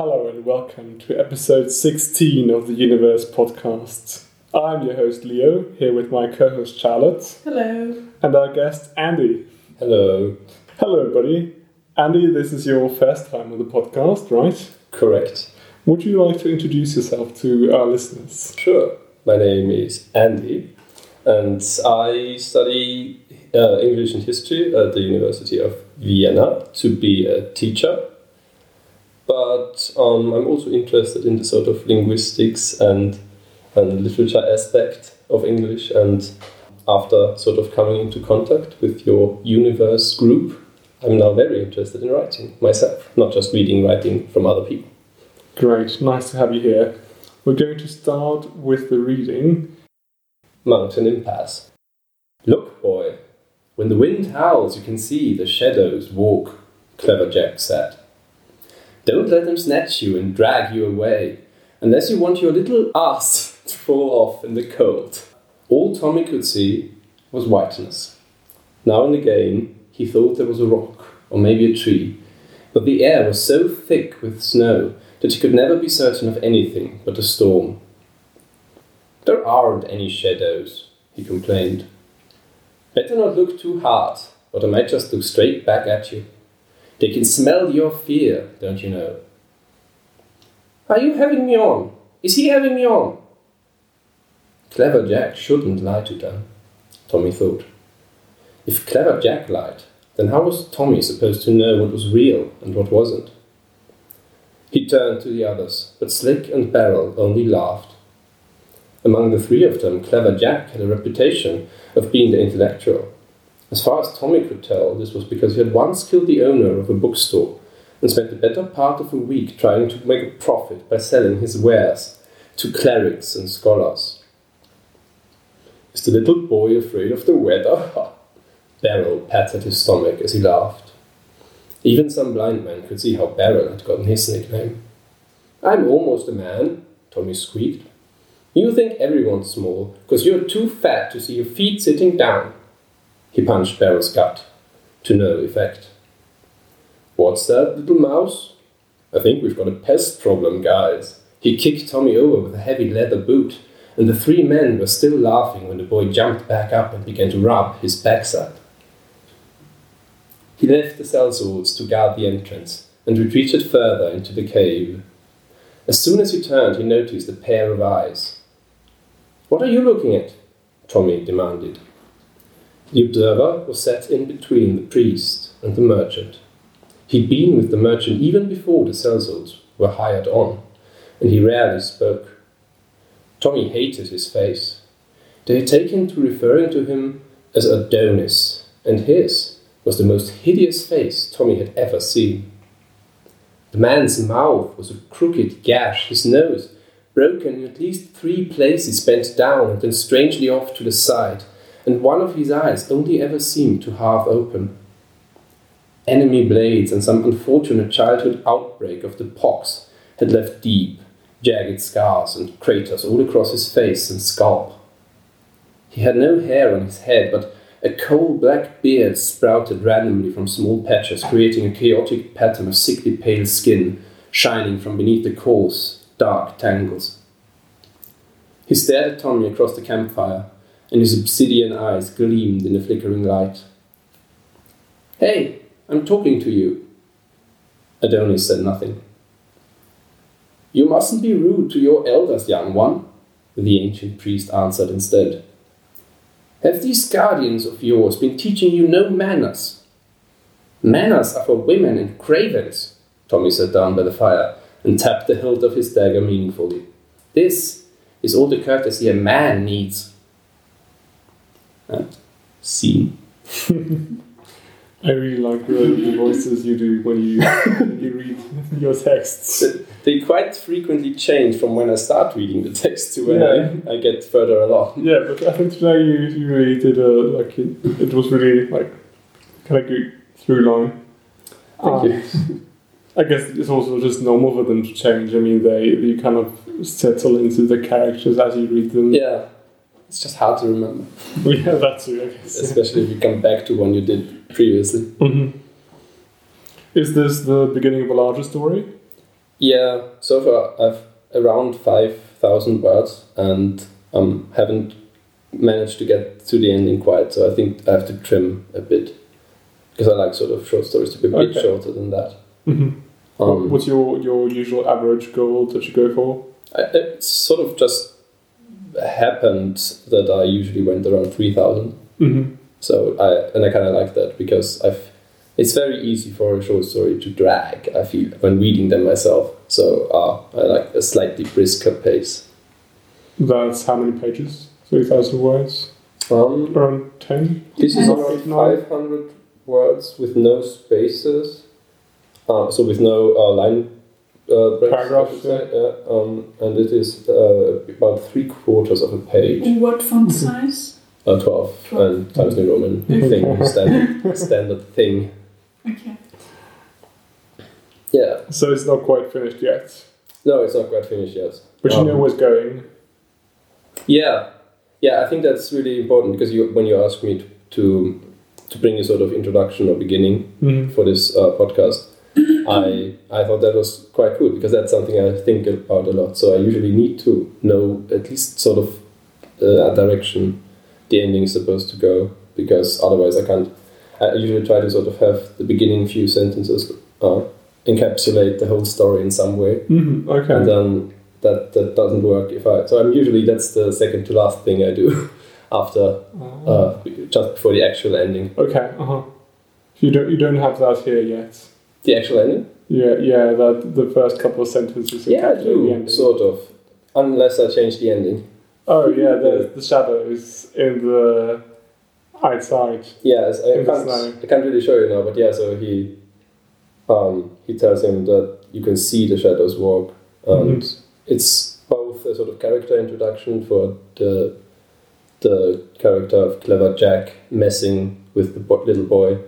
Hello and welcome to episode 16 of the Universe podcast. I'm your host Leo, here with my co host Charlotte Hello. and our guest Andy. Hello. Hello, everybody. Andy, this is your first time on the podcast, right? Correct. Would you like to introduce yourself to our listeners? Sure. My name is Andy, and I study uh, English and History at the University of Vienna to be a teacher. But um, I'm also interested in the sort of linguistics and and literature aspect of English. And after sort of coming into contact with your Universe group, I'm now very interested in writing myself, not just reading writing from other people. Great, nice to have you here. We're going to start with the reading. Mountain Impasse. Look, boy, when the wind howls, you can see the shadows walk, Clever Jack said. Don't let them snatch you and drag you away, unless you want your little ass to fall off in the cold. All Tommy could see was whiteness. Now and again, he thought there was a rock, or maybe a tree, but the air was so thick with snow that he could never be certain of anything but a storm. There aren't any shadows, he complained. Better not look too hard, or they might just look straight back at you. They can smell your fear, don't you know? Are you having me on? Is he having me on? Clever Jack shouldn't lie to them, Tommy thought. If Clever Jack lied, then how was Tommy supposed to know what was real and what wasn't? He turned to the others, but Slick and Barrel only laughed. Among the three of them, Clever Jack had a reputation of being the intellectual. As far as Tommy could tell, this was because he had once killed the owner of a bookstore and spent the better part of a week trying to make a profit by selling his wares to clerics and scholars. Is the little boy afraid of the weather? Barrel patted his stomach as he laughed. Even some blind men could see how Barrel had gotten his nickname. I'm almost a man, Tommy squeaked. You think everyone's small because you're too fat to see your feet sitting down. He punched Barrel's gut, to no effect. What's that, little mouse? I think we've got a pest problem, guys. He kicked Tommy over with a heavy leather boot, and the three men were still laughing when the boy jumped back up and began to rub his backside. He left the cell sellswords to guard the entrance and retreated further into the cave. As soon as he turned, he noticed a pair of eyes. What are you looking at? Tommy demanded. The observer was set in between the priest and the merchant. He'd been with the merchant even before the sellswords were hired on, and he rarely spoke. Tommy hated his face. They had taken to referring to him as Adonis, and his was the most hideous face Tommy had ever seen. The man's mouth was a crooked gash, his nose broken in at least three places bent down and then strangely off to the side, and one of his eyes only ever seemed to half open. Enemy blades and some unfortunate childhood outbreak of the pox had left deep, jagged scars and craters all across his face and scalp. He had no hair on his head, but a coal black beard sprouted randomly from small patches, creating a chaotic pattern of sickly pale skin shining from beneath the coarse, dark tangles. He stared at Tommy across the campfire, and his obsidian eyes gleamed in the flickering light. Hey, I'm talking to you. Adonis said nothing. You mustn't be rude to your elders, young one, the ancient priest answered instead. Have these guardians of yours been teaching you no manners? Manners are for women and cravens, Tommy sat down by the fire and tapped the hilt of his dagger meaningfully. This is all the courtesy a man needs. And scene. I really like the, the voices you do when you, when you read your texts. They quite frequently change from when I start reading the text to when I, I get further along. Yeah, but I think today you, you really did a, like, it, it was really, like, kind of good through line. Thank you. you. I guess it's also just normal for them to change. I mean, they you kind of settle into the characters as you read them. Yeah, it's just hard to remember, yeah that's too, I guess. especially if you come back to one you did previously. hmm Is this the beginning of a larger story? Yeah, so far I've around 5,000 words and um, haven't managed to get to the ending quite, so I think I have to trim a bit. Because I like sort of short stories to be a bit Okay. shorter than that. hmm Um, What's your, your usual average goal that you go for? I, it sort of just happened that I usually went around 3,000. Mm-hmm. So I and I kind of like that because I've it's very easy for a short story to drag. I feel when reading them myself. So uh, I like a slightly brisker pace. That's how many pages? 3,000 words? Um, Around 10? this is around five hundred words with no spaces. Uh, so with no uh, line uh, breaks. I Paragraphs, should say, yeah. Um, and it is uh, about three quarters of a page. What font size? Uh, Twelve Twelve. and Times New Roman thing standard standard thing. Okay. Yeah. So it's not quite finished yet. No, it's not quite finished yet. But you Um, know where it's going. Yeah, yeah. I think that's really important because you, when you ask me to, to to bring a sort of introduction or beginning Mm-hmm. for this uh, podcast, I I thought that was quite cool because that's something I think about a lot. So I usually need to know at least sort of uh, a direction the ending is supposed to go because otherwise I can't. I usually try to sort of have the beginning few sentences uh, encapsulate the whole story in some way Mm-hmm. Okay. and then that that doesn't work if I so I'm usually that's the second to last thing I do after Ah. uh, just before the actual ending okay. Uh huh. You don't you don't have that here yet. The actual ending Yeah, yeah. That the first couple of sentences. yeah I do sort of unless I change the ending Oh yeah, the the shadows in the outside. yes I can't. I can't really show you now but yeah so he um, he tells him that you can see the shadows walk and it's both a sort of character introduction for the the character of clever Jack messing with the bo- little boy,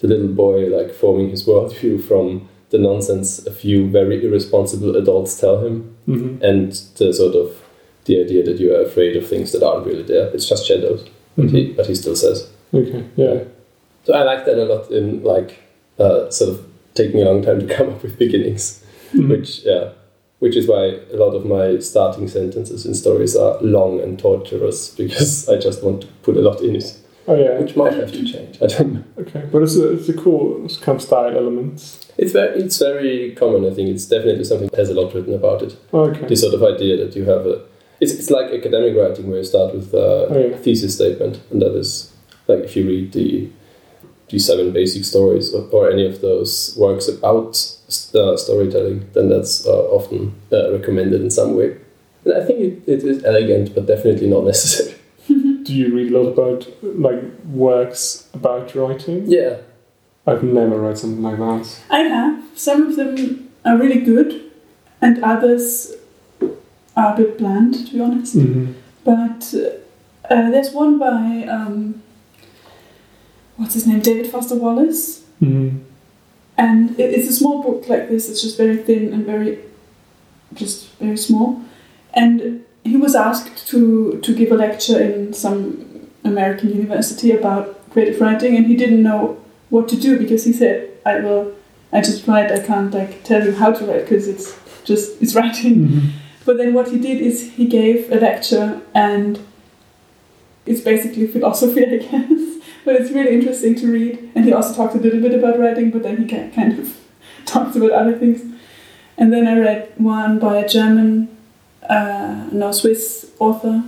the little boy like forming his worldview from the nonsense a few very irresponsible adults tell him, Mm-hmm. and the sort of the idea that you are afraid of things that aren't really there. It's just shadows, but, he, but he still says. Okay. Yeah. So I like that a lot in like uh, sort of taking a long time to come up with beginnings Mhm. which yeah, which is why a lot of my starting sentences in stories are long and torturous because I just want to put a lot in it, Oh yeah. which might have to change. I don't know. Okay, but it's a it's a cool kind of style element. It's very it's very common. I think it's definitely something that has a lot written about it. Okay. This sort of idea that you have a it's, it's like academic writing where you start with a Oh, yeah. thesis statement, and that is like if you read the the seven basic stories or, or any of those works about uh, storytelling, then that's uh, often uh, recommended in some way. And I think it, it is elegant, but definitely not necessary. Do you read a lot about like works about writing? Yeah, I've never read something like that. I have. Some of them are really good, and others are a bit bland, to be honest. Mm-hmm. But uh, there's one by um, what's his name, David Foster Wallace, Mm-hmm. and it, it's a small book like this. It's just very thin and very, just very small. And he was asked to to give a lecture in some American university about creative writing, and he didn't know what to do because he said, "I will, I just write. I can't like tell you how to write because it's just it's writing." Mm-hmm. But then what he did is he gave a lecture and it's basically philosophy, I guess. But it's really interesting to read. And he also talked a little bit about writing, but then he kind of talks about other things. And then I read one by a German, uh, no, Swiss author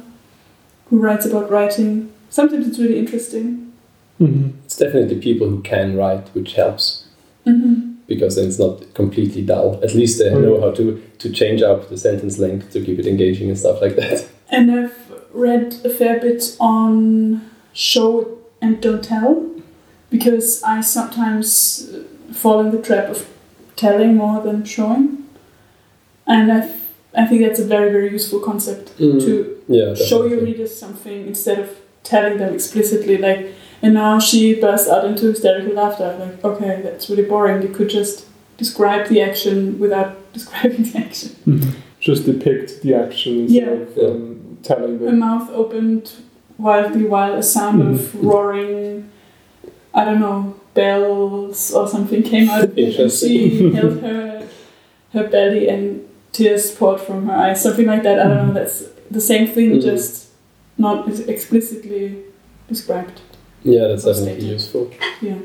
who writes about writing. Sometimes it's really interesting. Mm-hmm. it's definitely people who can write, which helps Mm-hmm. because then it's not completely dull. At least they know how to to change up the sentence length to keep it engaging and stuff like that. And I've read a fair bit on show and don't tell because I sometimes uh, fall in the trap of telling more than showing. And I, f- I think that's a very, very useful concept to yeah, show your readers something instead of telling them explicitly, like, and now she bursts out into hysterical laughter. Like, okay, that's really boring. You could just describe the action without describing the action. Mm-hmm. Just depict the action instead Yeah. of um, telling a them. mouth opened wildly while a sound of Mhm. roaring, I don't know, bells or something came out of it. And she held her her belly and tears poured from her eyes, something like that. I don't know. That's the same thing, Mhm. just not explicitly described. Yeah, that's definitely stated. useful. Yeah.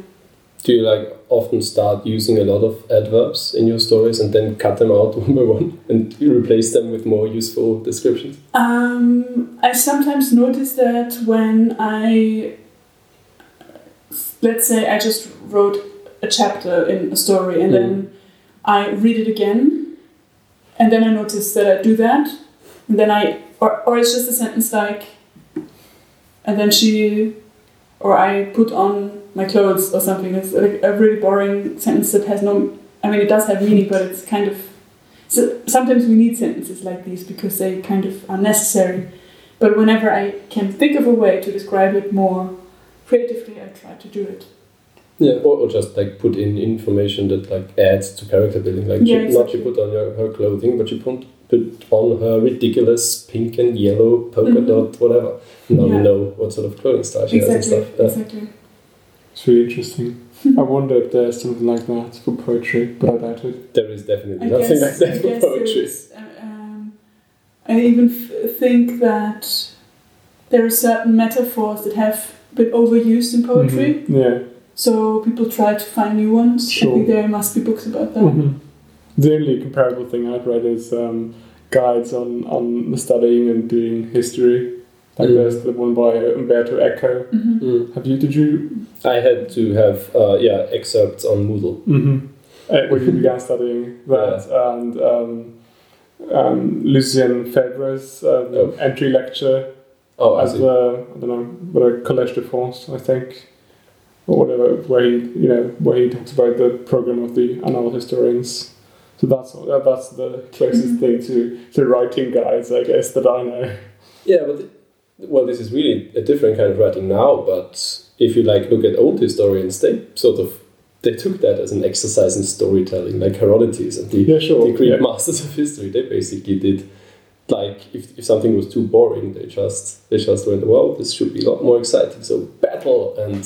Do you like often start using a lot of adverbs in your stories and then cut them out one by one and replace them with more useful descriptions? Um, I sometimes notice that when I, let's say, I just wrote a chapter in a story and then I read it again, and then I notice that I do that, and then I, or, or it's just a sentence like, and then she, or I put on my clothes or something. It's like a really boring sentence that has no, I mean, it does have meaning, but it's kind of so sometimes we need sentences like these because they kind of are necessary. But whenever I can think of a way to describe it more creatively, I try to do it. Yeah, or, or just like put in information that like adds to character building. Like Yeah, she, not you put on your, her clothing, but you put put on her ridiculous pink and yellow polka Mhm. dot whatever. Now we Yeah. know what sort of clothing style she Exactly, has and stuff. Yeah. exactly. It's really interesting. I wonder if there's something like that for poetry, but I doubt it. There is definitely I nothing guess, like I that for guess poetry. there's, uh, um, I even f- think that there are certain metaphors that have been overused in poetry, Mhm. Yeah. So people try to find new ones. I Sure. think there must be books about that. Mhm. The only comparable thing I've read is um, guides on, on studying and doing history. Like Mm. there's the one by Umberto Eco. Mhm. Mm. Have you? Did you? I had to have uh, yeah excerpts on Moodle. Mm-hmm. Uh, when you began studying that, and um, um, Lucien Febvre's um, Oh. entry lecture Oh, as see. the I don't know, what a Collège de France, I think, or whatever, where he you know where he talks about the program of the Annales historians. So that's uh, that's the closest Mhm. thing to, to writing guides, I guess, that I know. Yeah, but th- well, this is really a different kind of writing now. But if you like look at old historians, they sort of they took that as an exercise in storytelling, like Herodotus and the, Yeah, sure. the Greek yeah. masters of history. They basically did like if, if something was too boring, they just they just went, well, this should be a lot more exciting. So battle and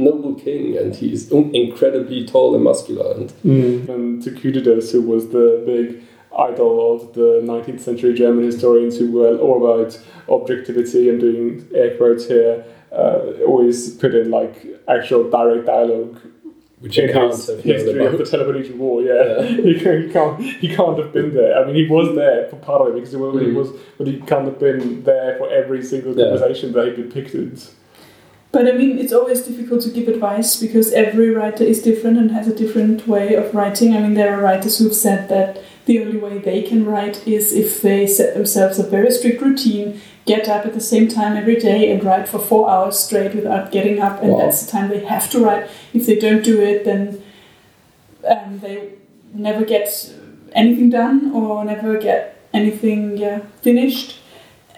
noble king, and he's un- incredibly tall and muscular, and Mm. And Thucydides, who was the big idol of the 19th century German historians who were all about objectivity and doing air quotes here, uh, always put in like actual direct dialogue which you in can't his have history of the about. Peloponnesian War. Yeah, he, can't, he can't he can't have been there. I mean, he was there for part of it because he was, he Mm. was, but he can't have been there for every single Yeah. conversation that he depicted. But I mean, it's always difficult to give advice because every writer is different and has a different way of writing. I mean, there are writers who've said that the only way they can write is if they set themselves a very strict routine, get up at the same time every day and write for four hours straight without getting up, and Wow. that's the time they have to write. If they don't do it, then um, they never get anything done or never get anything yeah, finished.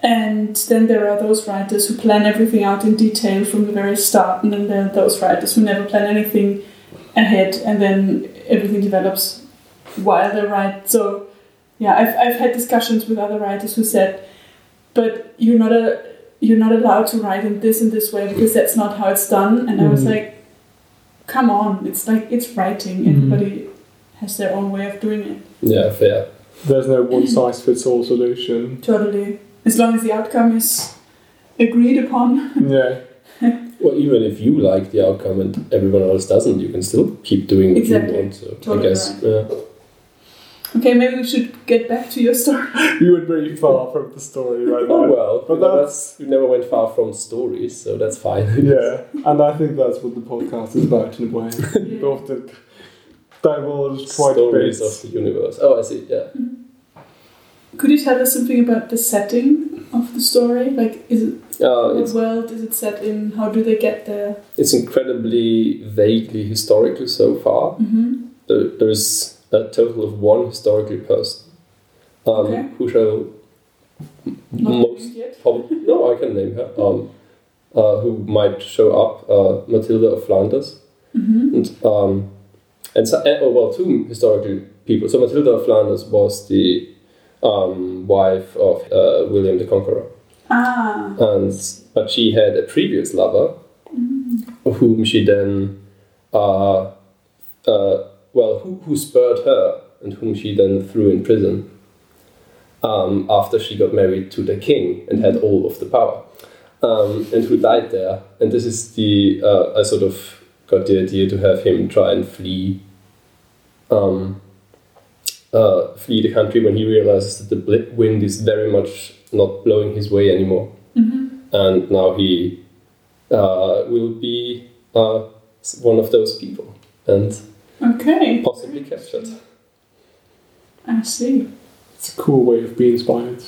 And then there are those writers who plan everything out in detail from the very start, and then there are those writers who never plan anything ahead, and then everything develops while they write. So, yeah, I've, I've had discussions with other writers who said, but you're not a you're not allowed to write in this and this way because that's not how it's done. And I was Mhm. like, come on, it's like it's writing. Mhm. Everybody has their own way of doing it. Yeah, fair. There's no one size fits all solution. Totally. As long as the outcome is agreed upon. Yeah. Well, even if you like the outcome and everyone else doesn't, you can still keep doing what Exactly. you want. So I Totally guess, right. yeah. Okay, maybe we should get back to your story. You went very far from the story right Oh well, But we never, that's- we never went far from stories, so that's fine. Yeah, and I think that's what the podcast is about in a way. We often divulge quite stories a of the universe. Oh, I see. Yeah. Mm-hmm. Could you tell us something about the setting of the story? Like, is it Uh, what world is it set in? How do they get there? it's incredibly vaguely historical so far. Mm-hmm. There, there is a total of one historical person um, Okay. who shall most probably no, I can name her. Um, uh, who might show up? Uh, Matilda of Flanders. Mm-hmm. And, um, and so, eh, oh, well, two historical people. So Matilda of Flanders was the um, wife of uh, William the Conqueror, Ah. and but she had a previous lover, Mm. whom she then, uh, uh, well, who, who spurred her and whom she then threw in prison um, after she got married to the king and had all of the power, um, and who died there. And this is the uh, I sort of got the idea to have him try and flee. Um, uh, flee the country when he realizes that the wind is very much not blowing his way anymore, hmm and now he uh, will be uh, one of those people and Okay. possibly captured. I see. It's a cool way of being inspired.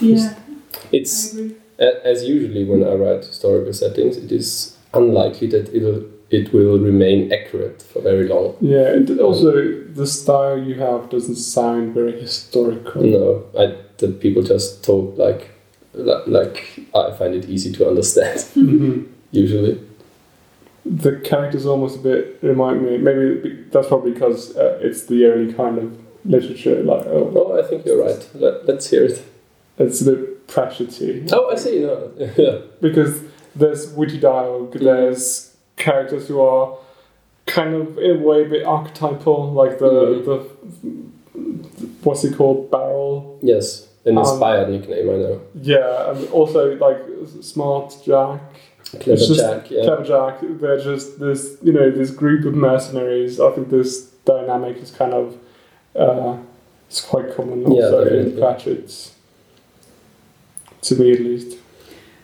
Yeah, I It's agree. a- as usually when I write historical settings, it is unlikely that it'll it will remain accurate for very long. Yeah, and also the style you have doesn't sound very historical. No, I the people just talk like like I find it easy to understand Mhm. usually. The characters almost a bit remind me. Maybe that's probably because uh, it's the only kind of literature. Like, oh, Oh, I think you're right. Let, let's hear it. it's a bit Pratchetty. Oh, I see. No, yeah. because there's witty dialogue, there's characters who are kind of in a way a bit archetypal, like the Mm. the what's he called, Barrel. Yes, an Um, inspired nickname. I know. Yeah, and also like Smart Jack, Clever just Jack. Yeah. Clever Jack. They're just this, you know, this group of mercenaries. I think this dynamic is kind of uh, it's quite common Yeah, also in definitely. Pratchett's. To me, at least.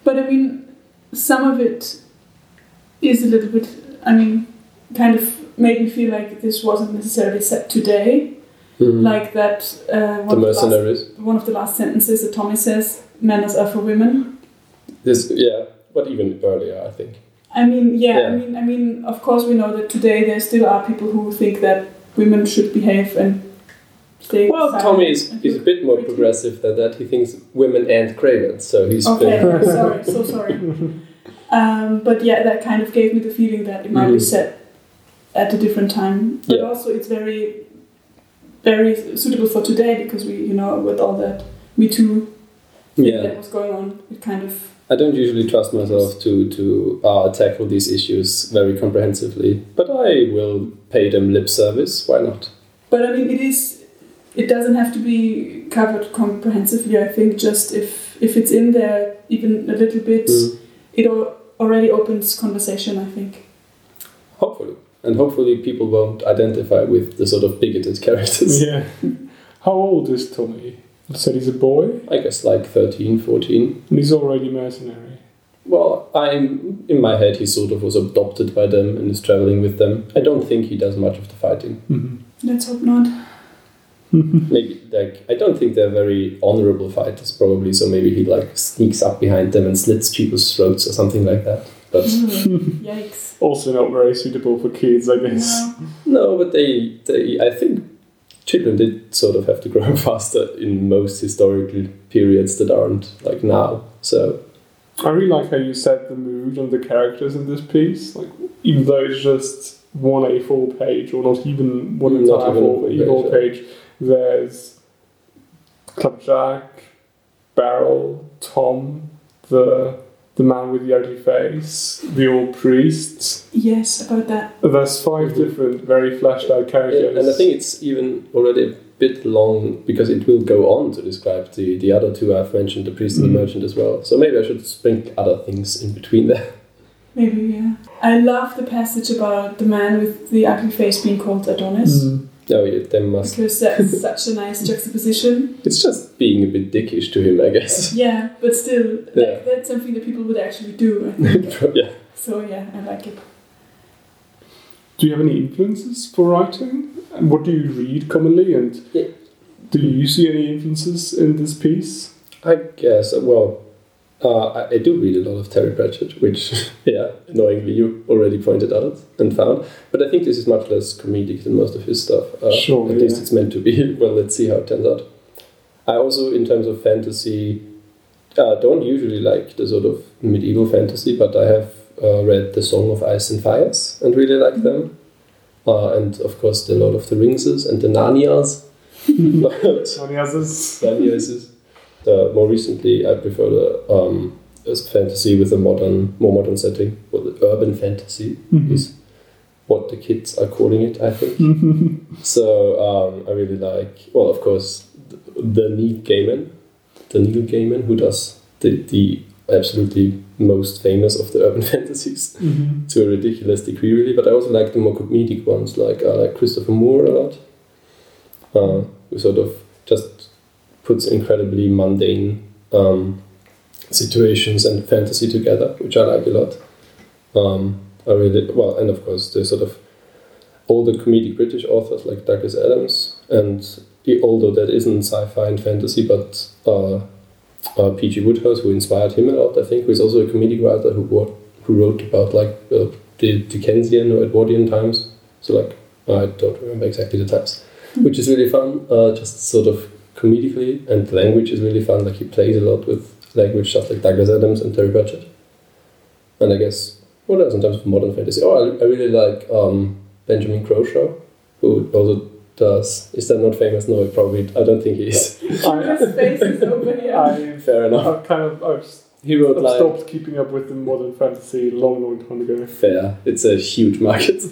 But I mean, some of it is a little bit, I mean, kind of made me feel like this wasn't necessarily set today. Mhm. Like that, uh, the one, of the last, one of the last sentences that Tommy says, manners are for women. This, yeah, but even earlier, I think. I mean, yeah, I mean, I mean, of course, we know that today there still are people who think that women should behave and stay. Well, Tommy is, is a bit more progressive than that. He thinks women and cravens, so he's Okay, sorry, so sorry. Um, but yeah, that kind of gave me the feeling that it might be Mhm. set at a different time. But Yeah. also, it's very, very suitable for today because we, you know, with all that Me Too yeah. that was going on, it kind of. I don't usually trust myself to to uh, tackle these issues very comprehensively, but I will pay them lip service. Why not? But I mean, it is. It doesn't have to be covered comprehensively. I think just if if it's in there even a little bit, Mm. it al- already opens conversation. I think. Hopefully, and hopefully people won't identify with the sort of bigoted characters. Yeah. How old is Tommy? You said he's a boy, I guess like 13, 14. and he's already mercenary. Well, I'm in my head. He sort of was adopted by them and is traveling with them. I don't think he does much of the fighting. Mm-hmm. Let's hope not. Maybe like I don't think they're very honorable fighters, probably. So maybe he like sneaks up behind them and slits people's throats or something like that. But Mm, Yikes. Also not very suitable for kids, I guess. No. no, but they they I think children did sort of have to grow faster in most historical periods that aren't like now. So I really like how you set the mood and the characters in this piece. Like, even though it's just one A4 page, or not even one Not entire even a four- full A4 page, page, there's Clubjack, Barrel, Tom, the the man with the ugly face, the old priests. Yes, about that. There's 5 Mhm. different, very fleshed out characters. and I think it's even already a bit long because it will go on to describe the the other two I've mentioned, the priest and Mm. the merchant as well. So maybe I should sprinkle other things in between there. Maybe, yeah. I love the passage about the man with the ugly face being called Adonis. Mm. Oh yeah, they must. Because that's such a nice juxtaposition. It's just being a bit dickish to him, I guess. Yeah, but still, Yeah. like, that's something that people would actually do. Yeah. so yeah, I like it. Do you have any influences for writing? And what do you read commonly? And Yeah. do you see any influences in this piece? I guess. Well, uh, I, do read a lot of Terry Pratchett, which, yeah, annoyingly you already pointed out and found. But I think this is much less comedic than most of his stuff. Uh, Sure, At least it's meant to be. well, let's see how it turns out. I also, in terms of fantasy, uh, don't usually like the sort of medieval fantasy, but I have uh, read The Song of Ice and Fires and really like them. Uh, and of course, the Lord of the Ringses and the Narnias. but Any uh, more recently, I prefer the um, as fantasy with a modern, more modern setting. Well, the urban fantasy Mhm. is what the kids are calling it. I think. So um, I really like, well, of course, th- the Neil Gaiman, the Neil Gaiman, who does the, the absolutely most famous of the urban fantasies Mhm. to a ridiculous degree, really. But I also like the more comedic ones, like I like Christopher Moore a lot, uh, who sort of just puts incredibly mundane um, situations and fantasy together, which I like a lot. Um, I really well, and of course the sort of older comedic British authors like Douglas Adams, and although that isn't sci-fi and fantasy, but uh, uh, P.G. Wodehouse, who inspired him a lot, I think, who is also a comedic writer who wrote, who wrote about like uh, the Dickensian or Edwardian times. So like I don't remember exactly the times, which is really fun. Uh, just sort of comedically, and the language is really fun. Like he plays a lot with language stuff like Douglas Adams and Terry Pratchett. And I guess what else in terms of modern fantasy? Oh, I, I really like um, Benjamin Croshaw, who also does. Is that not famous? No, probably. I don't think he is. His face is over here. I, Fair enough. I've kind of I've, s- He wrote I've like stopped keeping up with the modern fantasy long, long time ago. fair. It's a huge market.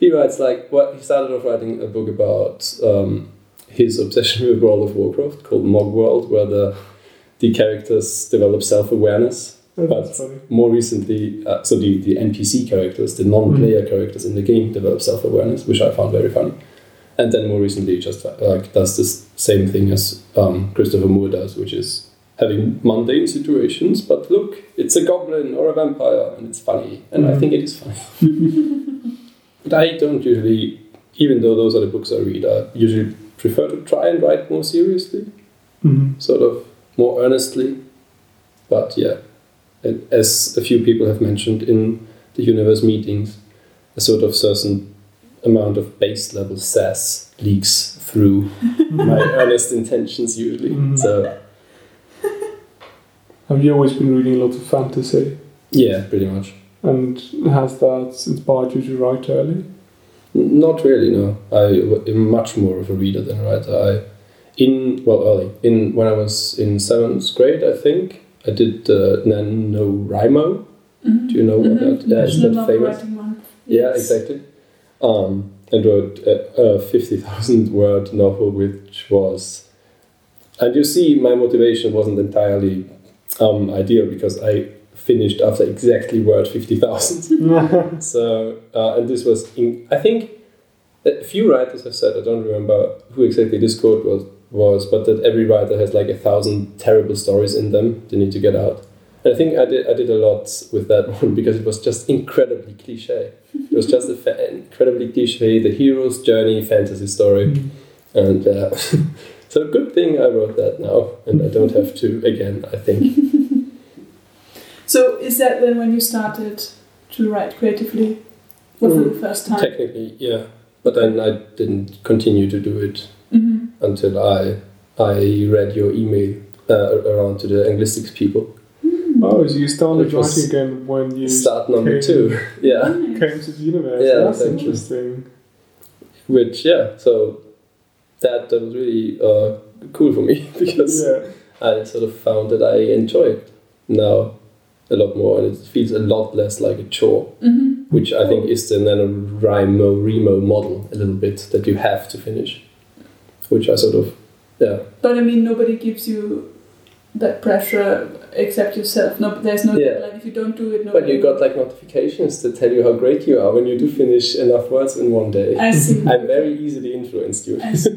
he writes like what he started off writing a book about um, his obsession with World of Warcraft called Mogworld, where the the characters develop self awareness. Oh, But- funny. More recently, uh, so the, the NPC characters, the non-player characters in the game, develop self-awareness, which I found very funny. And then more recently, just uh, like does this same thing as um, Christopher Moore does, which is having mundane situations, but look, it's a goblin or a vampire, and it's funny, and I Mhm. think it is funny. but I don't usually, even though those are the books I read, I usually prefer to try and write more seriously Mhm. sort of more earnestly. But yeah, and as a few people have mentioned in the universe meetings, a sort of certain amount of base level sass leaks through my earnest intentions usually. Mhm. So Have you always been reading a lot of fantasy? yeah, pretty much. And has that inspired you to write early? Not really, no. I am much more of a reader than a writer. I, in well, early in when I was in seventh grade, I think I did uh, NaNoWriMo. Mhm. Do you know what Mhm. that? Yeah, is that famous? Yeah, Yes. exactly. Um, and wrote a, a 50,000 word novel, which was. And you see, my motivation wasn't entirely um, ideal because I finished after exactly word 50,000. so, uh, and this was, in, I think, a few writers have said, I don't remember who exactly this quote was, was, but that every writer has like a thousand terrible stories in them they need to get out. And I think I did, I did a lot with that one because it was just incredibly cliche. It was just a fa- incredibly cliche, the hero's journey fantasy story. Mhm. And uh, so, good thing I wrote that now, and I don't have to again, I think. So is that then when you started to write creatively? for Mm. the first time? Technically, yeah. But then I didn't continue to do it hmm until I I read your email uh, around to the linguistics people. Oh, so you started writing again when you Start number came, two, yeah. came to the universe. Yeah, That's exactly. interesting. Which yeah, so that that was really uh, cool for me because Yeah. I sort of found that I enjoy it now a lot more, and it feels a lot less like a chore, hmm which I think is the NaNoWriMo Remo model a little bit that you have to finish, which I sort of yeah But I mean, nobody gives you that pressure except yourself. No, there's no Yeah. deadline. If you don't do it, But you got like notifications that tell you how great you are when you do finish enough words in one day. I see. I'm very easily influenced you. I see.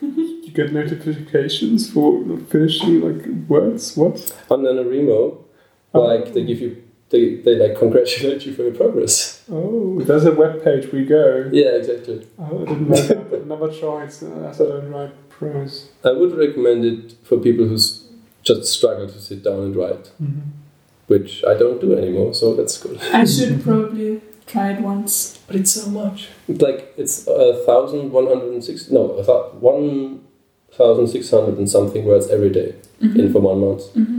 You get notifications for finishing like words. What? On NaNoWriMo, like they give you, they, they like congratulate you for your progress. Oh, there's a web page we go. Yeah, exactly. Oh, I didn't write that, but I don't write prose. I would recommend it for people who just struggle to sit down and write, mm-hmm. which I don't do anymore, so that's good. I should probably try it once. But it's so much. Like, it's a thousand one hundred and six, no, one thousand six hundred and something words every day mm-hmm. in for one month. Mm-hmm.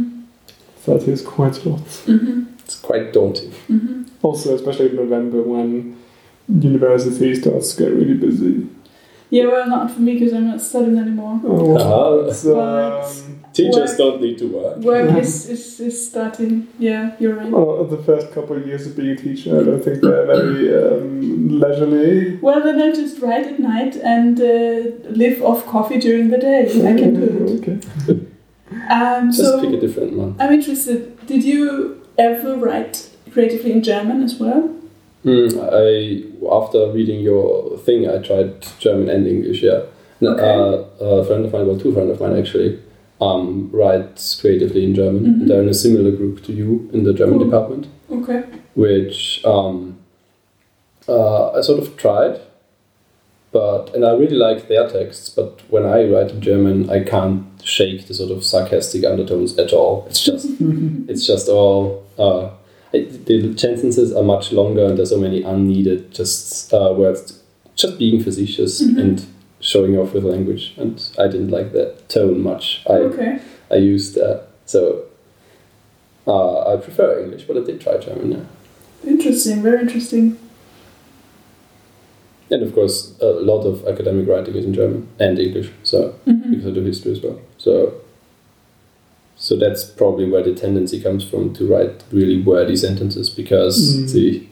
30 is quite a lot. Mm-hmm. It's quite daunting. Mm-hmm. Also, especially in November when university starts to get really busy. Yeah, well, not for me because I'm not studying anymore. Oh, uh-huh. um, teachers work, don't need to work. Work is, is, is starting. Yeah, you're right. Well, the first couple of years of being a teacher, I don't think they're very um, leisurely. Well, then I'll just write at night and uh, live off coffee during the day. I can do it. Okay. Um, Just so pick a different month. I'm interested. Did you ever write creatively in German as well? Mm, I after reading your thing, I tried German and English. Yeah, Okay. uh, a friend of mine, well, two friends of mine actually, um, writes creatively in German. Mhm. They're in a similar group to you in the German Cool. department, Okay. which um, uh, I sort of tried, but and I really like their texts. But when I write in German, I can't shake the sort of sarcastic undertones at all. It's just it's just all uh, it, the sentences are much longer and there's so many unneeded just uh, words just being facetious Mhm. and showing off with language and i didn't like that tone much i, Okay. I used uh, so uh, i prefer english but i did try german yeah. Interesting. Very interesting. And of course a lot of academic writing is in german and english so Mhm. because I do history as well. So, so that's probably where the tendency comes from to write really wordy sentences because Mm. the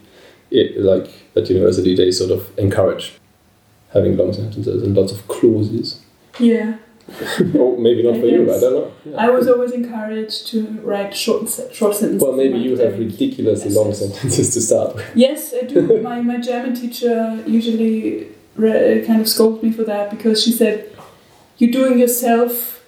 it, like at university they sort of encourage having long sentences and lots of clauses. Yeah. or oh, maybe not I for you. I don't know. Yeah. I was always encouraged to write short short sentences. well, maybe you have ridiculously long sentences to start with. Yes, I do. my, my German teacher usually kind of scolds me for that because she said, You're doing yourself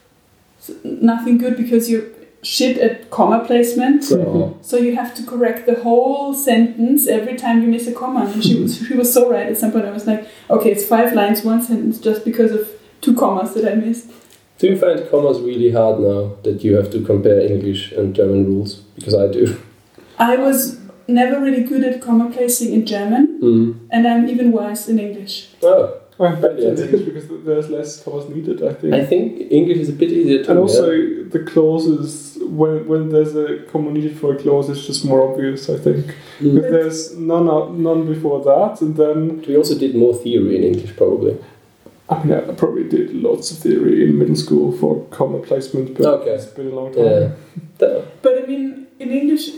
nothing good because you're shit at comma placement. So, uh-huh. So you have to correct the whole sentence every time you miss a comma. And she was, she was so right. At some point, I was like, Okay, it's five lines, one sentence, just because of two commas that I missed. do you find commas really hard now that you have to compare English and German rules? Because I do. I was never really good at comma placing in German, Mm. and I'm even worse in English. Oh, I bet in English because there's less commas needed, I think. I think English is a bit easier to and also yeah. the clauses when when there's a comma needed for a clause, it's just more obvious. I think Mm. because there's none none before that, and then We also did more theory in English, probably. I mean I probably did lots of theory in middle school for comma placement, but Okay. it's been a long time. Yeah. But I mean, in English,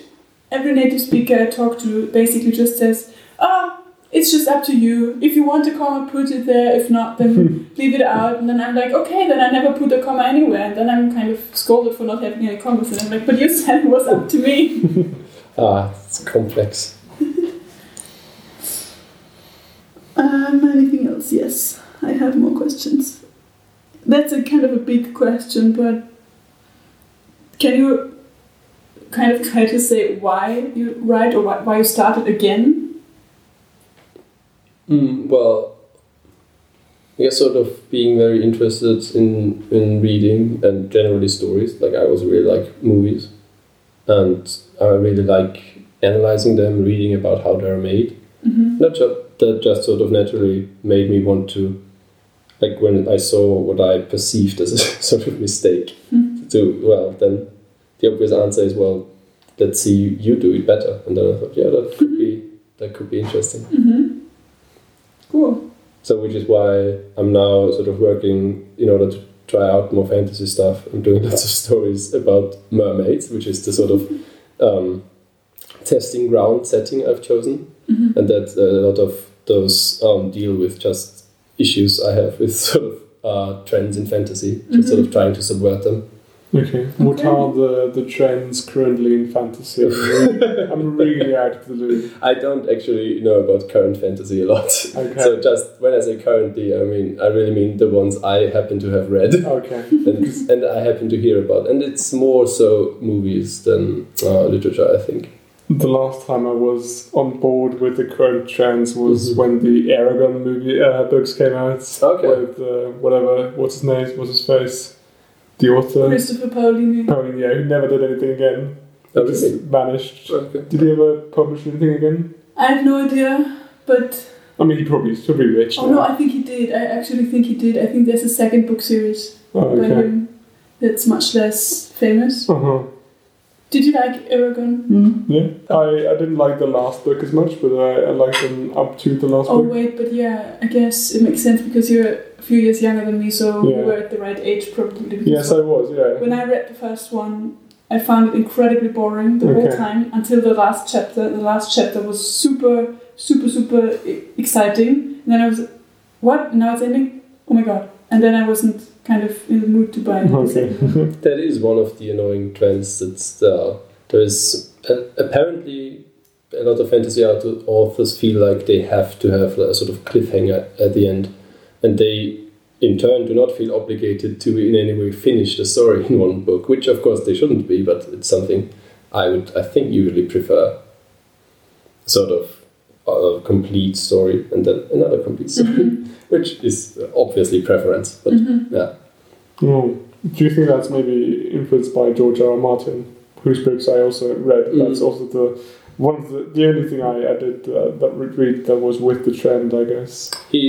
every native speaker I talk to basically just says, "Ah, it's just up to you. If you want a comma, put it there. If not, then leave it out." And then I'm like, "Okay, then I never put a comma anywhere." And then I'm kind of scolded for not having any commas. And I'm like, "But you said it was up to me." ah, it's complex. Um, anything else? Yes, I have more questions. That's a kind of a big question, but can you kind of try to say why you write or why, you started again? Mm, well, I guess sort of being very interested in in reading and generally stories. Like I also really like movies, and I really like analyzing them, reading about how they're made. Mm-hmm. Not just that, just sort of naturally made me want to, like when I saw what I perceived as a sort of mistake. Mhm. To well, then the obvious answer is well, let's see you, you do it better. And then I thought, yeah, that could be that could be interesting. Mm-hmm. Cool. So, which is why I'm now sort of working in order to try out more fantasy stuff. I'm doing lots of stories about mermaids, which is the sort of um, testing ground setting I've chosen, Mm-hmm. and that a lot of those um, deal with just issues I have with sort of uh, trends in fantasy, just sort of trying to subvert them. Okay. What Okay. are the, the trends currently in fantasy? I'm really, I'm really out of the loop. I don't actually know about current fantasy a lot. Okay. So just when I say currently, I mean I really mean the ones I happen to have read. Okay. and, and I happen to hear about. And it's more so movies than uh, literature, I think. The last time I was on board with the current trends was Mhm. when the Eragon movie uh, books came out. Okay. With uh, whatever, what's his name? What's his face? The author. Christopher Paolini. Paolini, yeah, who never did anything again. Oh, Just really? vanished. Okay. Did he ever publish anything again? I have no idea, but I mean, he probably is probably rich. oh no, I think he did. I actually think he did. I think there's a second book series Oh, by him that's much less famous. Uh huh. Did you like Eragon? Hmm? Yeah, I, I didn't like the last book as much, but I, I liked them up to the last Oh book. wait, but yeah, I guess it makes sense because you're a few years younger than me, so Yeah. we were at the right age probably. Yes, I was. Yeah. When I read the first one, I found it incredibly boring the whole time until the last chapter. The last chapter was super, super, super exciting. And then I was, what? Now it's ending? Oh my god. And then I wasn't kind of in the mood to buy it. Okay. That is one of the annoying trends that's there. There is uh, apparently a lot of fantasy authors feel like they have to have a sort of cliffhanger at the end, and they in turn do not feel obligated to in any way finish the story in one book, which of course they shouldn't be, but it's something I would I think usually prefer. Sort of a complete story and then another complete story, Mhm. which is obviously preference, but Mhm. yeah. Oh. Do you think that's maybe influenced by George R. R. Martin, whose books I also read? Mm. That's also the one of the the only thing I, I did uh, that read that was with the trend, I guess. he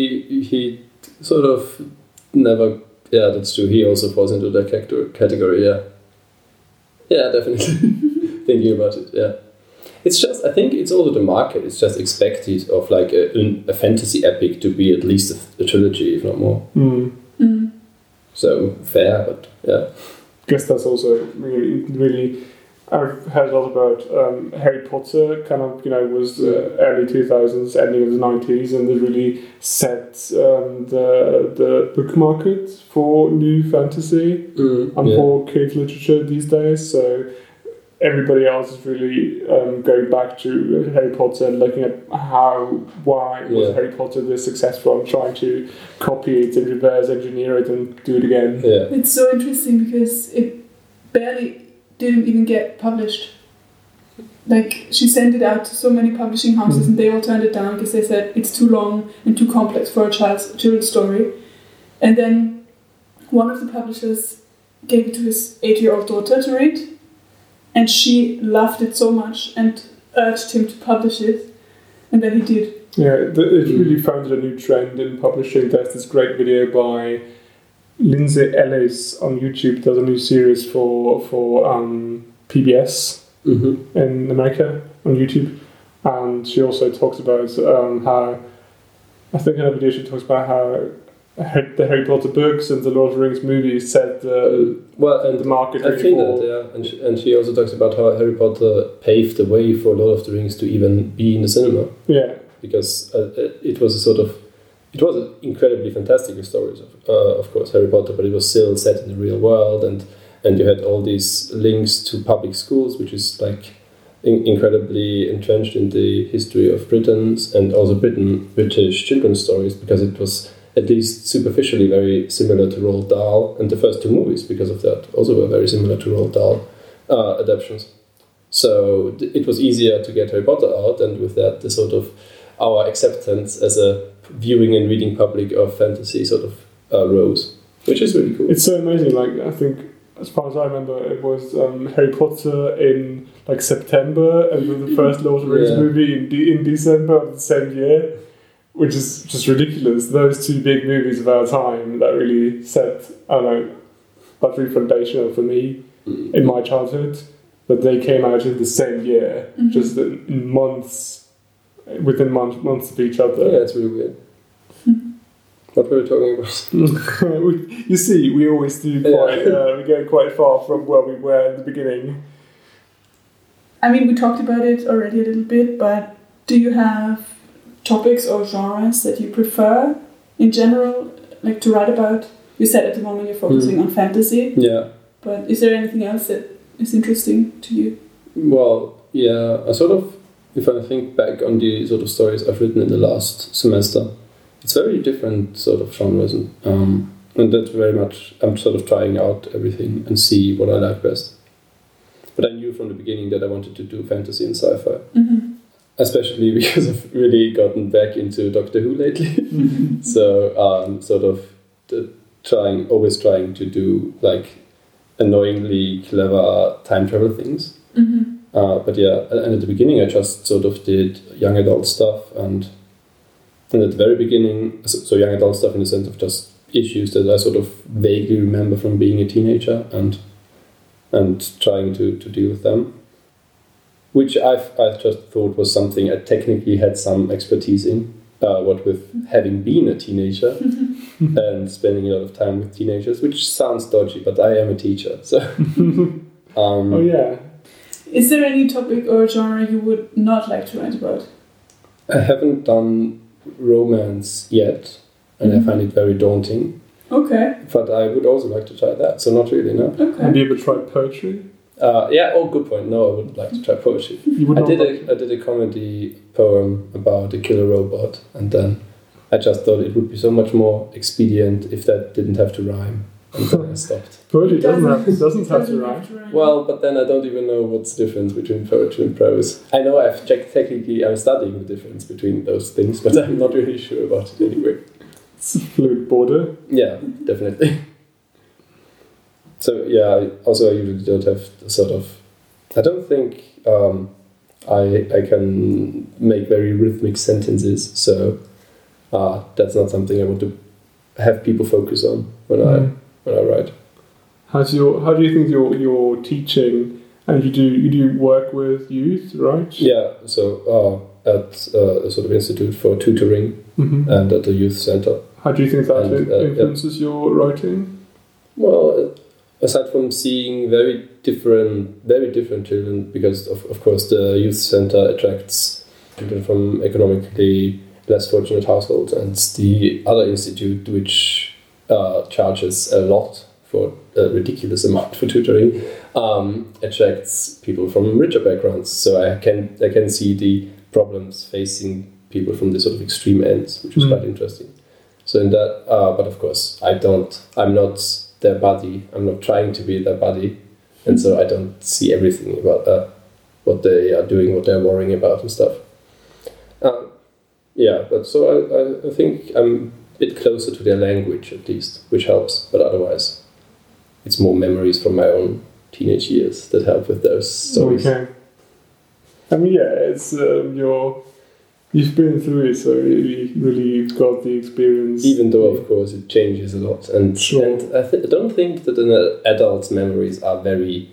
he sort of never yeah that's true he also falls into that category yeah yeah definitely thinking about it yeah it's just i think it's also the market it's just expected of like a, a fantasy epic to be at least a, a trilogy if not more Mm. Mm. so fair but yeah guess that's also really, really. I've heard a lot about um, Harry Potter. Kind of, you know, was uh, early two thousands, ending of the nineties, and it really set um, the the book market for new fantasy and yeah. for kids literature these days. So everybody else is really um, going back to Harry Potter and looking at how why was Yeah. Harry Potter this successful and trying to copy it and reverse engineer it and do it again. yeah It's so interesting because it barely didn't even get published. Like she sent it out to so many publishing houses, Mhm. and they all turned it down because they said it's too long and too complex for a child's children's story. And then one of the publishers gave it to his eight-year-old daughter to read, and she loved it so much and urged him to publish it, and then he did. Yeah, it Mm. really founded a new trend in publishing. There's this great video by Lindsay Ellis on YouTube. Does a new series for for um, PBS hmm in America on YouTube, and she also talks about um, how I think in her video she talks about how Har- the Harry Potter books and the Lord of the Rings movies set the, well and the market I've really seen that, yeah. And she, and she also talks about how Harry Potter paved the way for Lord of the Rings to even be in the cinema. Yeah, because uh, it was a sort of it was an incredibly fantastic story of, uh, of course Harry Potter but it was still set in the real world and and you had all these links to public schools which is like in- incredibly entrenched in the history of Britain's and also Britain British children's stories because it was at least superficially very similar to Roald Dahl and the first two movies because of that also were very similar to Roald Dahl uh, adaptations so th- it was easier to get Harry Potter out and with that the sort of our acceptance as a viewing and reading public of fantasy sort of uh, rose, which is really cool. It's so amazing. Like I think, as far as I remember, it was um, Harry Potter in like September, and then the first Lord of the Rings Yeah. movie in de- in December of the same year, which is just ridiculous. Those two big movies of our time that really set, I don't know, that's really foundational for me Mm. in my childhood. That they came out in the same year, Mhm. just in, in months, within months months of each other. Yeah, it's really weird. what were we talking about? We- you see, we always do quite. Uh, we go quite far from where we were in the beginning. I mean, we talked about it already a little bit, but do you have topics or genres that you prefer in general, like to write about? You said at the moment you're focusing on fantasy, Yeah. but is there anything else that is interesting to you? Well, yeah, I sort of, if I think back on the sort of stories I've written in the last semester, it's very different sort of genres, and, um, and that's very much, I'm sort of trying out everything and see what I like best. But I knew from the beginning that I wanted to do fantasy and sci fi, Mm-hmm. Especially because I've really gotten back into Doctor Who lately. so, um, sort of trying, always trying to do like annoyingly clever time travel things. Mm-hmm. Uh, but yeah, and at the beginning I just sort of did young adult stuff, and and at the very beginning, so, so young adult stuff in the sense of just issues that I sort of vaguely remember from being a teenager, and and trying to, to deal with them. Which I've, I just thought was something I technically had some expertise in. Uh, what with having been a teenager and spending a lot of time with teenagers, which sounds dodgy, but I am a teacher, so. um, oh yeah. Is there any topic or genre you would not like to write about? I haven't done romance yet, and Mhm. I find it very daunting. Okay, But I would also like to try that. So not really, no. Have you ever tried poetry? Uh, yeah. Oh, good point. No, I wouldn't like to try poetry. You would I did a I did a comedy poem about a killer robot, and then I just thought it would be so much more expedient if that didn't have to rhyme, and then I stopped. Poetry doesn't have, Doesn't- doesn't have to doesn't rhyme. Well, but then I don't even know what's the difference between poetry and prose. I know I've checked technically. I'm studying the difference between those things, but I'm not really sure about it anyway. It's a fluid border. Yeah, definitely. So yeah, also I usually don't have the sort of. I don't think um, I I can make very rhythmic sentences, so uh, that's not something I want to have people focus on when I Mm. when I write. How's your? How do you think your your teaching and you do you do work with youth, right? Yeah, so uh, at uh, a sort of institute for tutoring hmm and at the youth center. How do you think that And, uh, yeah. influences your writing? Well, aside from seeing very different, very different children, because of, of course the youth center attracts children from economically less fortunate households, and the other institute, which uh, charges a lot for a ridiculous amount for tutoring, um, attracts people from richer backgrounds. So I can I can see the problems facing people from the sort of extreme ends, which is Mm. quite interesting. So in that, uh, but of course, I don't. I'm not their body. I'm not trying to be their body, and so I don't see everything about uh, what they are doing, what they're worrying about, and stuff. Uh, yeah, but so I, I, I think I'm a bit closer to their language at least, which helps. But otherwise, it's more memories from my own teenage years that help with those stories. Okay. I mean, yeah, it's um, your you've been through it, so really, really got the experience. Even though, of course, it changes a lot, and Sure. and I, th- I don't think that an adult's memories are very.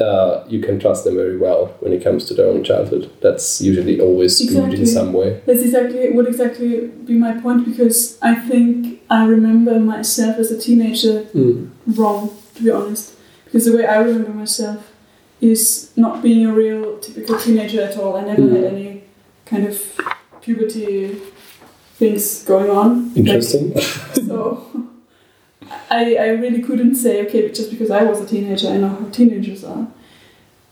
Uh, you can trust them very well when it comes to their own childhood. That's usually always skewed Exactly. in some way. That's exactly would exactly be my point because I think I remember myself as a teenager wrong, to be honest. Because the way I remember myself is not being a real typical teenager at all. I never Mm. had any kind of puberty things going on. Interesting. Like, so I, I really couldn't say, okay, just because I was a teenager, I know how teenagers are.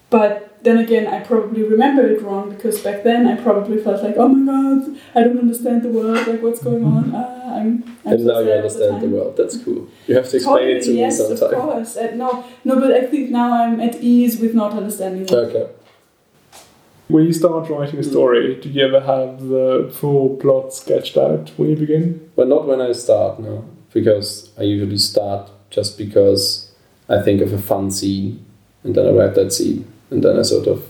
But then again, I probably remember it wrong because back then I probably felt like, oh my god, I don't understand the world, like what's going on? Ah, I'm, I'm and now you understand the time. world. That's cool. You have to explain it to me yes, of course. Uh, no, no, but I think now I'm at ease with not understanding it. Okay. When you start writing a mm. story, do you ever have the full plot sketched out when you begin? Well, not when I start, no. Because I usually start just because I think of a fun scene and then I write that scene and then I sort of,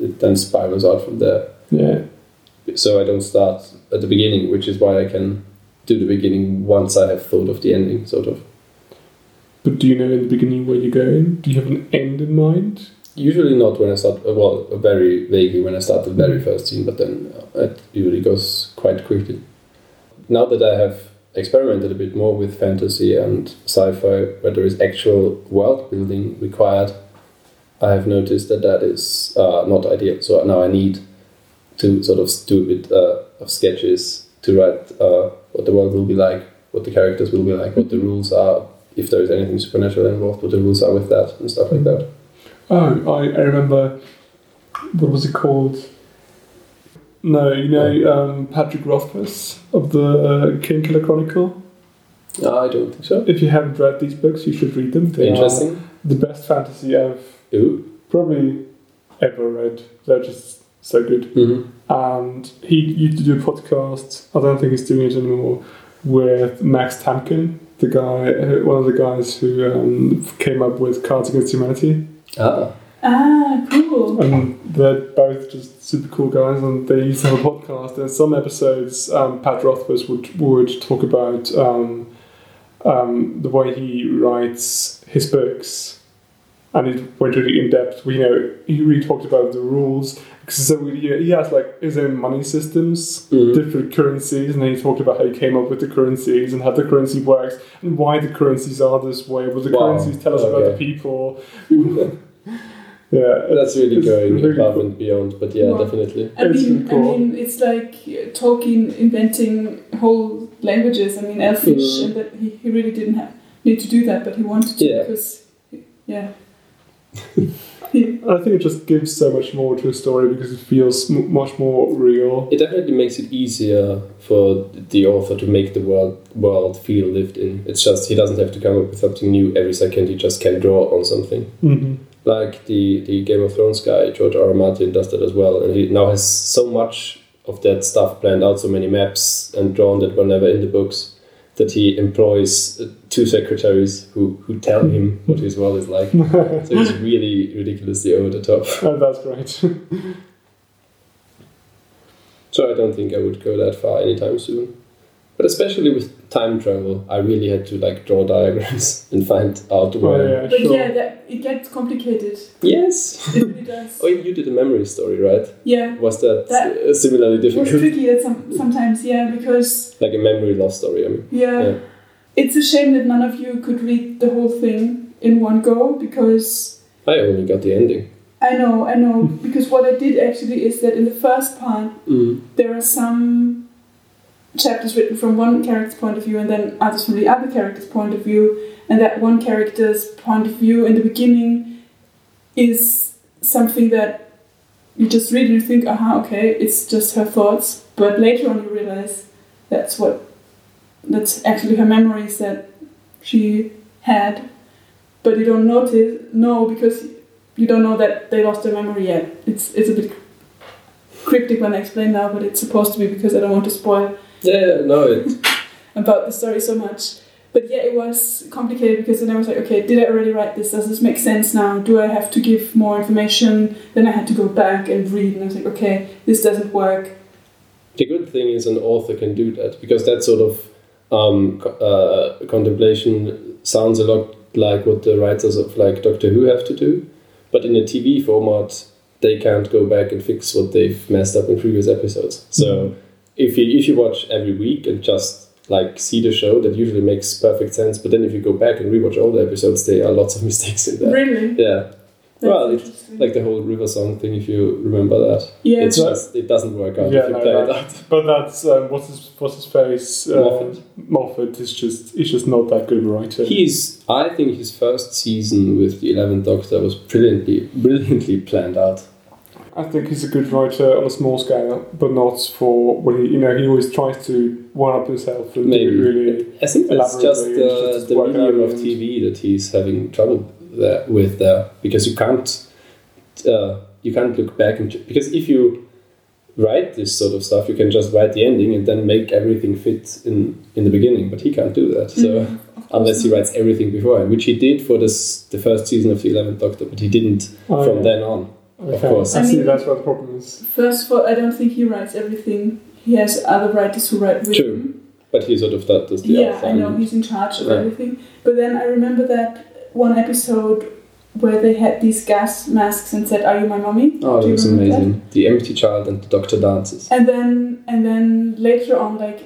it then spirals out from there. Yeah. So I don't start at the beginning, which is why I can do the beginning once I have thought of the ending, sort of. But do you know in the beginning where you're going? Do you have an end in mind? Usually not when I start, well, very vaguely when I start the very first scene, but then it usually goes quite quickly. Now that I have experimented a bit more with fantasy and sci-fi, where there is actual world building required, I have noticed that that is uh, not ideal. So now I need to sort of do a bit uh, of sketches to write uh, what the world will be like, what the characters will be like, what the rules are, if there is anything supernatural involved, what the rules are with that, and stuff like that. Oh, I, I remember. What was it called? No, you know um, Patrick Rothfuss of the uh, Kingkiller Chronicle. No, I don't think so. If you haven't read these books, you should read them. They Interesting. the best fantasy I've Ooh. probably ever read. They're just so good. Mm-hmm. And he used to do a podcast. I don't think he's doing it anymore. With Max Temkin, the guy, uh, one of the guys who um, came up with Cards Against Humanity. Ah. Ah, cool. And they're both just super cool guys, and they used to have a podcast. And some episodes, um, Pat Rothfuss would would talk about um, um, the way he writes his books, and he went really in depth. You know, he really talked about the rules because so he, he has like his own money systems, Mhm. different currencies, and then he talked about how he came up with the currencies and how the currency works and why the currencies are this way. What the Wow. currencies tell us about the people. yeah, That's really it's going really above cool. and beyond, but yeah, Wow. definitely. I It's mean, cool. I mean, it's like uh, Tolkien inventing whole languages. I mean, Elfish, Mhm. and that he, he really didn't have, need to do that, but he wanted to Yeah. because, yeah. I think it just gives so much more to a story because it feels m- much more real. It definitely makes it easier for the author to make the world world feel lived in. It's just he doesn't have to come up with something new every second. He just can draw on something. hmm Like the the Game of Thrones guy, George R. R. Martin does that as well, and he now has so much of that stuff planned out, so many maps and drawn that were never in the books. That he employs uh, two secretaries who, who tell him what his world is like. So it's really ridiculously over the top. Oh, that's great. So I don't think I would go that far anytime soon. But especially with time travel, I really had to like draw diagrams and find out oh, where. yeah, But sure. yeah, that, it gets complicated. Yes. It really does. oh, you did a memory story, right? Yeah. Was that, That uh, similarly It was tricky at some, sometimes, yeah, because like a memory loss story. I mean, Yeah. Yeah. It's a shame that none of you could read the whole thing in one go because I only got the ending. I know, I know, because what I did actually is that in the first part Mm. there are some chapters written from one character's point of view and then others from the other character's point of view, and that one character's point of view in the beginning is something that you just read and you think, aha, okay, it's just her thoughts, but later on you realize that's what that's actually her memories that she had, but you don't notice no because you don't know that they lost their memory yet. It's it's a bit cryptic when I explain now, but it's supposed to be because I don't want to spoil Yeah, no, it, about the story so much. But yeah, it was complicated because then I was like, okay, did I already write this? Does this make sense now? Do I have to give more information? Then I had to go back and read, and I was like, okay, this doesn't work. the good thing is an author can do that because that sort of um, uh, contemplation sounds a lot like what the writers of like Doctor Who have to do, but in a TV format they can't go back and fix what they've messed up in previous episodes. So if you if you watch every week and just like see the show, that usually makes perfect sense. But then if you go back and rewatch all the episodes, there are lots of mistakes in there. Really? Yeah, That's Well, it's like the whole River Song thing. If you remember that, yeah, it's just it doesn't work out Yeah, if you no, play no. it out. But that's um, what's his what's his face? Uh, Moffat. Moffat is just he's just not that good a writer. He's, I think, his first season with the Eleventh Doctor was brilliantly, brilliantly planned out. I think he's a good writer on a small scale, but not for when he you know he always tries to one up himself and Maybe. do it really. I think that's just Elaborately, it's the, just the medium of TV that he's having trouble there, with there because you can't, uh, you can't look back and because if you write this sort of stuff, you can just write the ending and then make everything fit in in the beginning. But he can't do that. So. Mhm, Unless he writes everything beforehand, which he did for this the first season of the Eleventh Doctor, but he didn't Oh, from yeah. then on. Okay. of course. I I see. mean- That's what the problem is. First of all, I don't think he writes everything. He has other writers who write with True. him. But he sort of that does the Yeah, I know he's in charge of Yeah. everything. But then I remember that one episode where they had these gas masks and said, "Are you my mommy?" Oh, Do that you was remember that? amazing. The empty child and the doctor dances. And then and then later on, like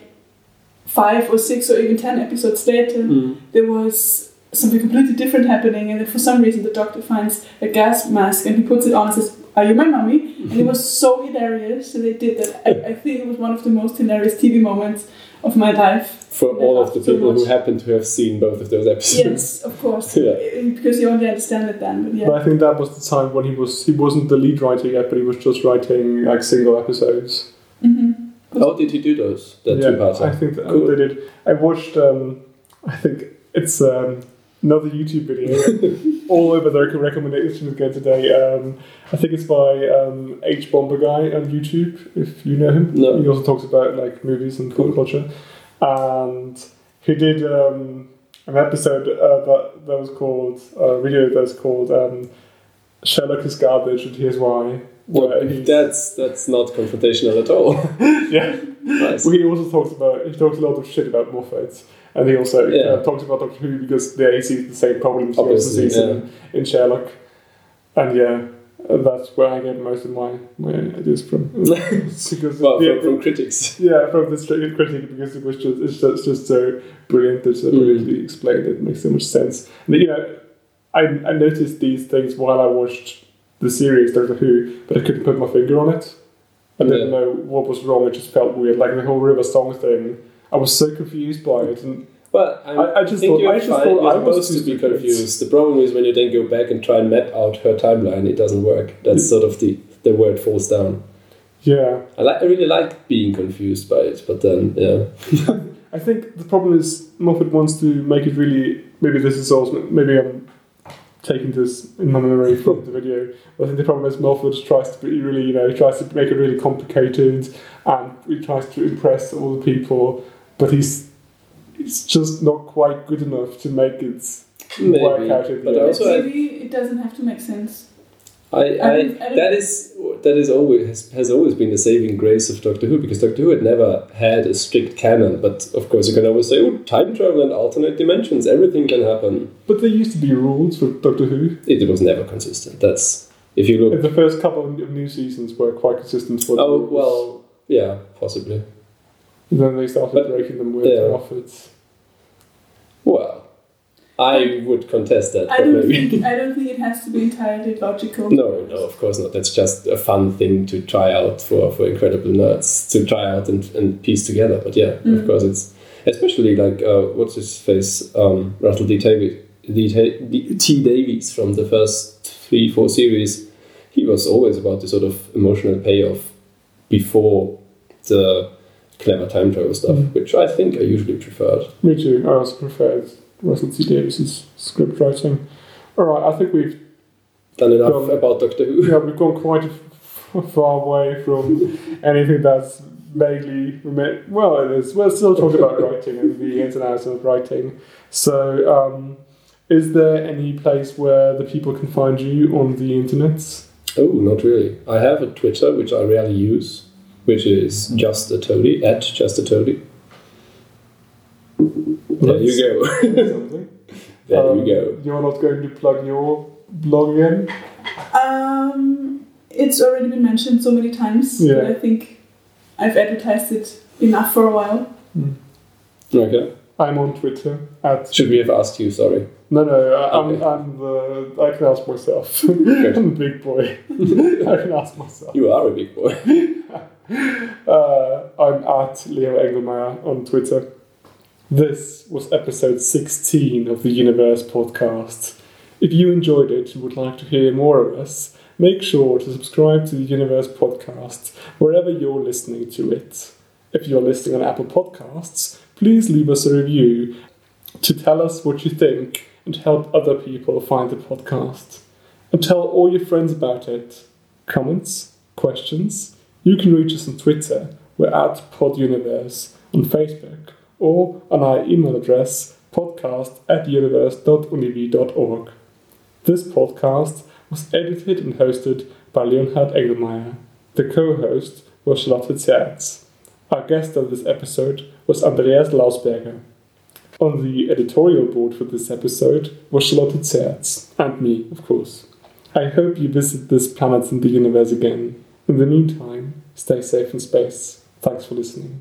five or six or even ten episodes later, mm. there was something completely different happening, and then for some reason the doctor finds a gas mask and he puts it on and says, "Are you my mommy?" And it was so hilarious. So they did that. I, I think it was one of the most hilarious TV moments of my life. For all of the so people who happen to have seen both of those episodes. Yes, of course. Yeah. Because you only understand it then. But yeah. But. I think that was the time when he was he wasn't the lead writer yet, but he was just writing like single episodes. hmm Oh, did he do those? That yeah, two-parter? I think that Cool. they did. I watched. Um, I think it's um, another YouTube video. all over the recommendations again today. Um, I think it's by um, Hbomberguy on YouTube. If you know him, No. he also talks about like movies and pop culture. And he did um, an episode uh, that that was called a video that's called um, Sherlock is garbage and here's why. Well, that's that's not confrontational at all. yeah. nice. Well, he also talks about he talks a lot of shit about Moffat, And he also Yeah. uh, talks about Doctor Who because they see the same problems he also Obviously, sees in, Sherlock. And yeah, uh, that's where I get most of my, my ideas from. because well, yeah, from, from critics. yeah, from the critic because it was just it's just, it's just so brilliant. It's so Mm. brilliantly explained. It makes so much sense. And you know, I I noticed these things while I watched the series Doctor Who, but I couldn't put my finger on it. I didn't Yeah. know what was wrong. It just felt weird, like the whole River Song thing. I was so confused by it, and Well, I- I just think thought- you're I just fine. thought You're I was supposed to be confused. The problem is when you then go back and try and map out her timeline, it doesn't work. That's sort of the the word falls down. yeah, I like. I really like being confused by it, but then yeah, I think the problem is Moffat wants to make it really. Maybe this is also maybe I'm taking this in my memory from the video. But I think the problem is Moffat tries to be really, you know, he tries to make it really complicated, and he tries to impress all the people, but he's it's just not quite good enough to make it work out. at But end. also, I, Maybe it doesn't have to make sense. I, I I, don't- I don't- that is that is always has, has always been the saving grace of Doctor Who because Doctor Who had never had a strict canon. But of course, you can always say, "Oh, time travel and alternate dimensions, everything can happen." But there used to be rules for Doctor Who. It was never consistent. That's if you look. The first couple of new seasons were quite consistent for the Oh rules. well, yeah, possibly. And then they started But- breaking them with yeah. Moffat. Well, I would contest that, I don't think I don't think it has to be entirely logical. No, no, of course not. That's just a fun thing to try out for, for incredible nerds to try out and, and piece together. But yeah, of Mm. course it's especially like uh, what's his face, um, Russell D. Davies, D. D. T. Davies from the first three four series. He was always about the sort of emotional payoff before the clever time travel stuff, Mm. which I think I usually preferred. Me too. I also preferred Russell T Davies's script writing. All right, I think we've Done enough Gone. about Doctor Who. yeah we've gone quite far away from anything that's vaguely well it is. We're still talking about writing and the ins and outs of writing. So, um, is there any place where the people can find you on the internet? Oh, not really. I have a Twitter which I rarely use, which is just a toady at just a toady. There you go. There Um, you go. You're not going to plug your blog again? Um, it's already been mentioned so many times Yeah. that I think I've advertised it enough for a while. Okay. I'm on Twitter at Should we have asked you? Sorry. no no I- I'm Okay. I'm the I can ask myself. I'm a big boy. I can ask myself. You are a big boy. Uh, I'm at Leo Engelmeyer on Twitter. This was episode 16 of the Universe podcast. If you enjoyed it and would like to hear more of us, make sure to subscribe to the Universe podcast wherever you're listening to it. If you're listening on Apple Podcasts, please leave us a review to tell us what you think and help other people find the podcast. And tell all your friends about it. Comments? Questions? You can reach us on Twitter. We're at PodUniverse on Facebook or on our email address podcast at universe.univ.org. This podcast was edited and hosted by Leonhard Engelmeyer. The co-host was Charlotte Zerz. Our guest of this episode was Andreas Lausberger. On the editorial board for this episode was Charlotte Zerz, and me, of course. I hope you visit this planet in the universe again. In the meantime, stay safe in space. Thanks for listening.